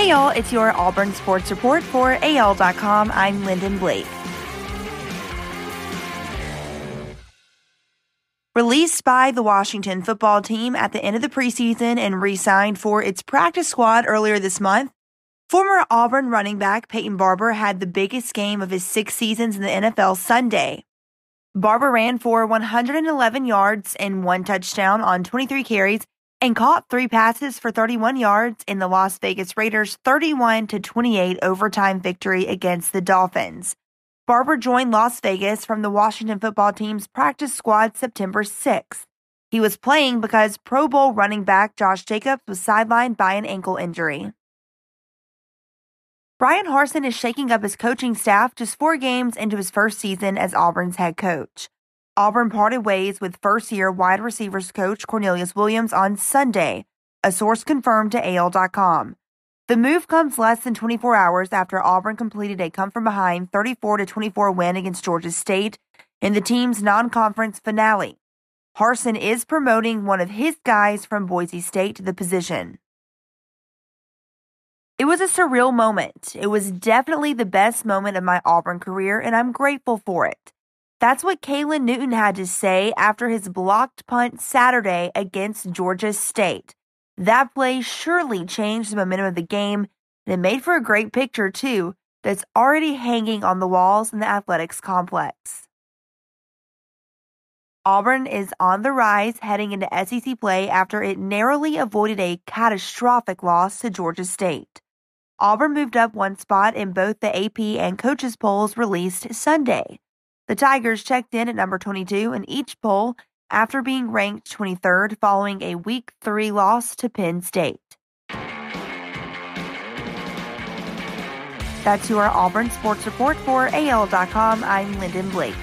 Hey y'all, it's your Auburn Sports Report for AL.com. I'm Lyndon Blake. Released by the Washington football team at the end of the preseason and re signed for its practice squad earlier this month, former Auburn running back Peyton Barber had the biggest game of his six seasons in the NFL Sunday. Barber ran for 111 yards and one touchdown on 23 carries and caught three passes for 31 yards in the Las Vegas Raiders' 31 28 overtime victory against the Dolphins. Barber joined Las Vegas from the Washington football team's practice squad September 6th. He was playing because Pro Bowl running back Josh Jacobs was sidelined by an ankle injury. Bryan Harsin is shaking up his coaching staff just four games into his first season as Auburn's head coach. Auburn parted ways with first year wide receivers coach Cornelius Williams on Sunday, a source confirmed to AL.com. The move comes less than 24 hours after Auburn completed a come from behind 34 24 win against Georgia State in the team's non conference finale. Harsin is promoting one of his guys from Boise State to the position. It was a surreal moment. It was definitely the best moment of my Auburn career, and I'm grateful for it. That's what Caylin Newton had to say after his blocked punt Saturday against Georgia State. That play surely changed the momentum of the game, and it made for a great picture, too, that's already hanging on the walls in the athletics complex. Auburn is on the rise heading into SEC play after it narrowly avoided a catastrophic loss to Georgia State. Auburn moved up one spot in both the AP and coaches polls released Sunday. The Tigers checked in at number 22 in each poll after being ranked 23rd following a Week 3 loss to Penn State. That's your Auburn Sports Report for AL.com. I'm Lyndon Blake.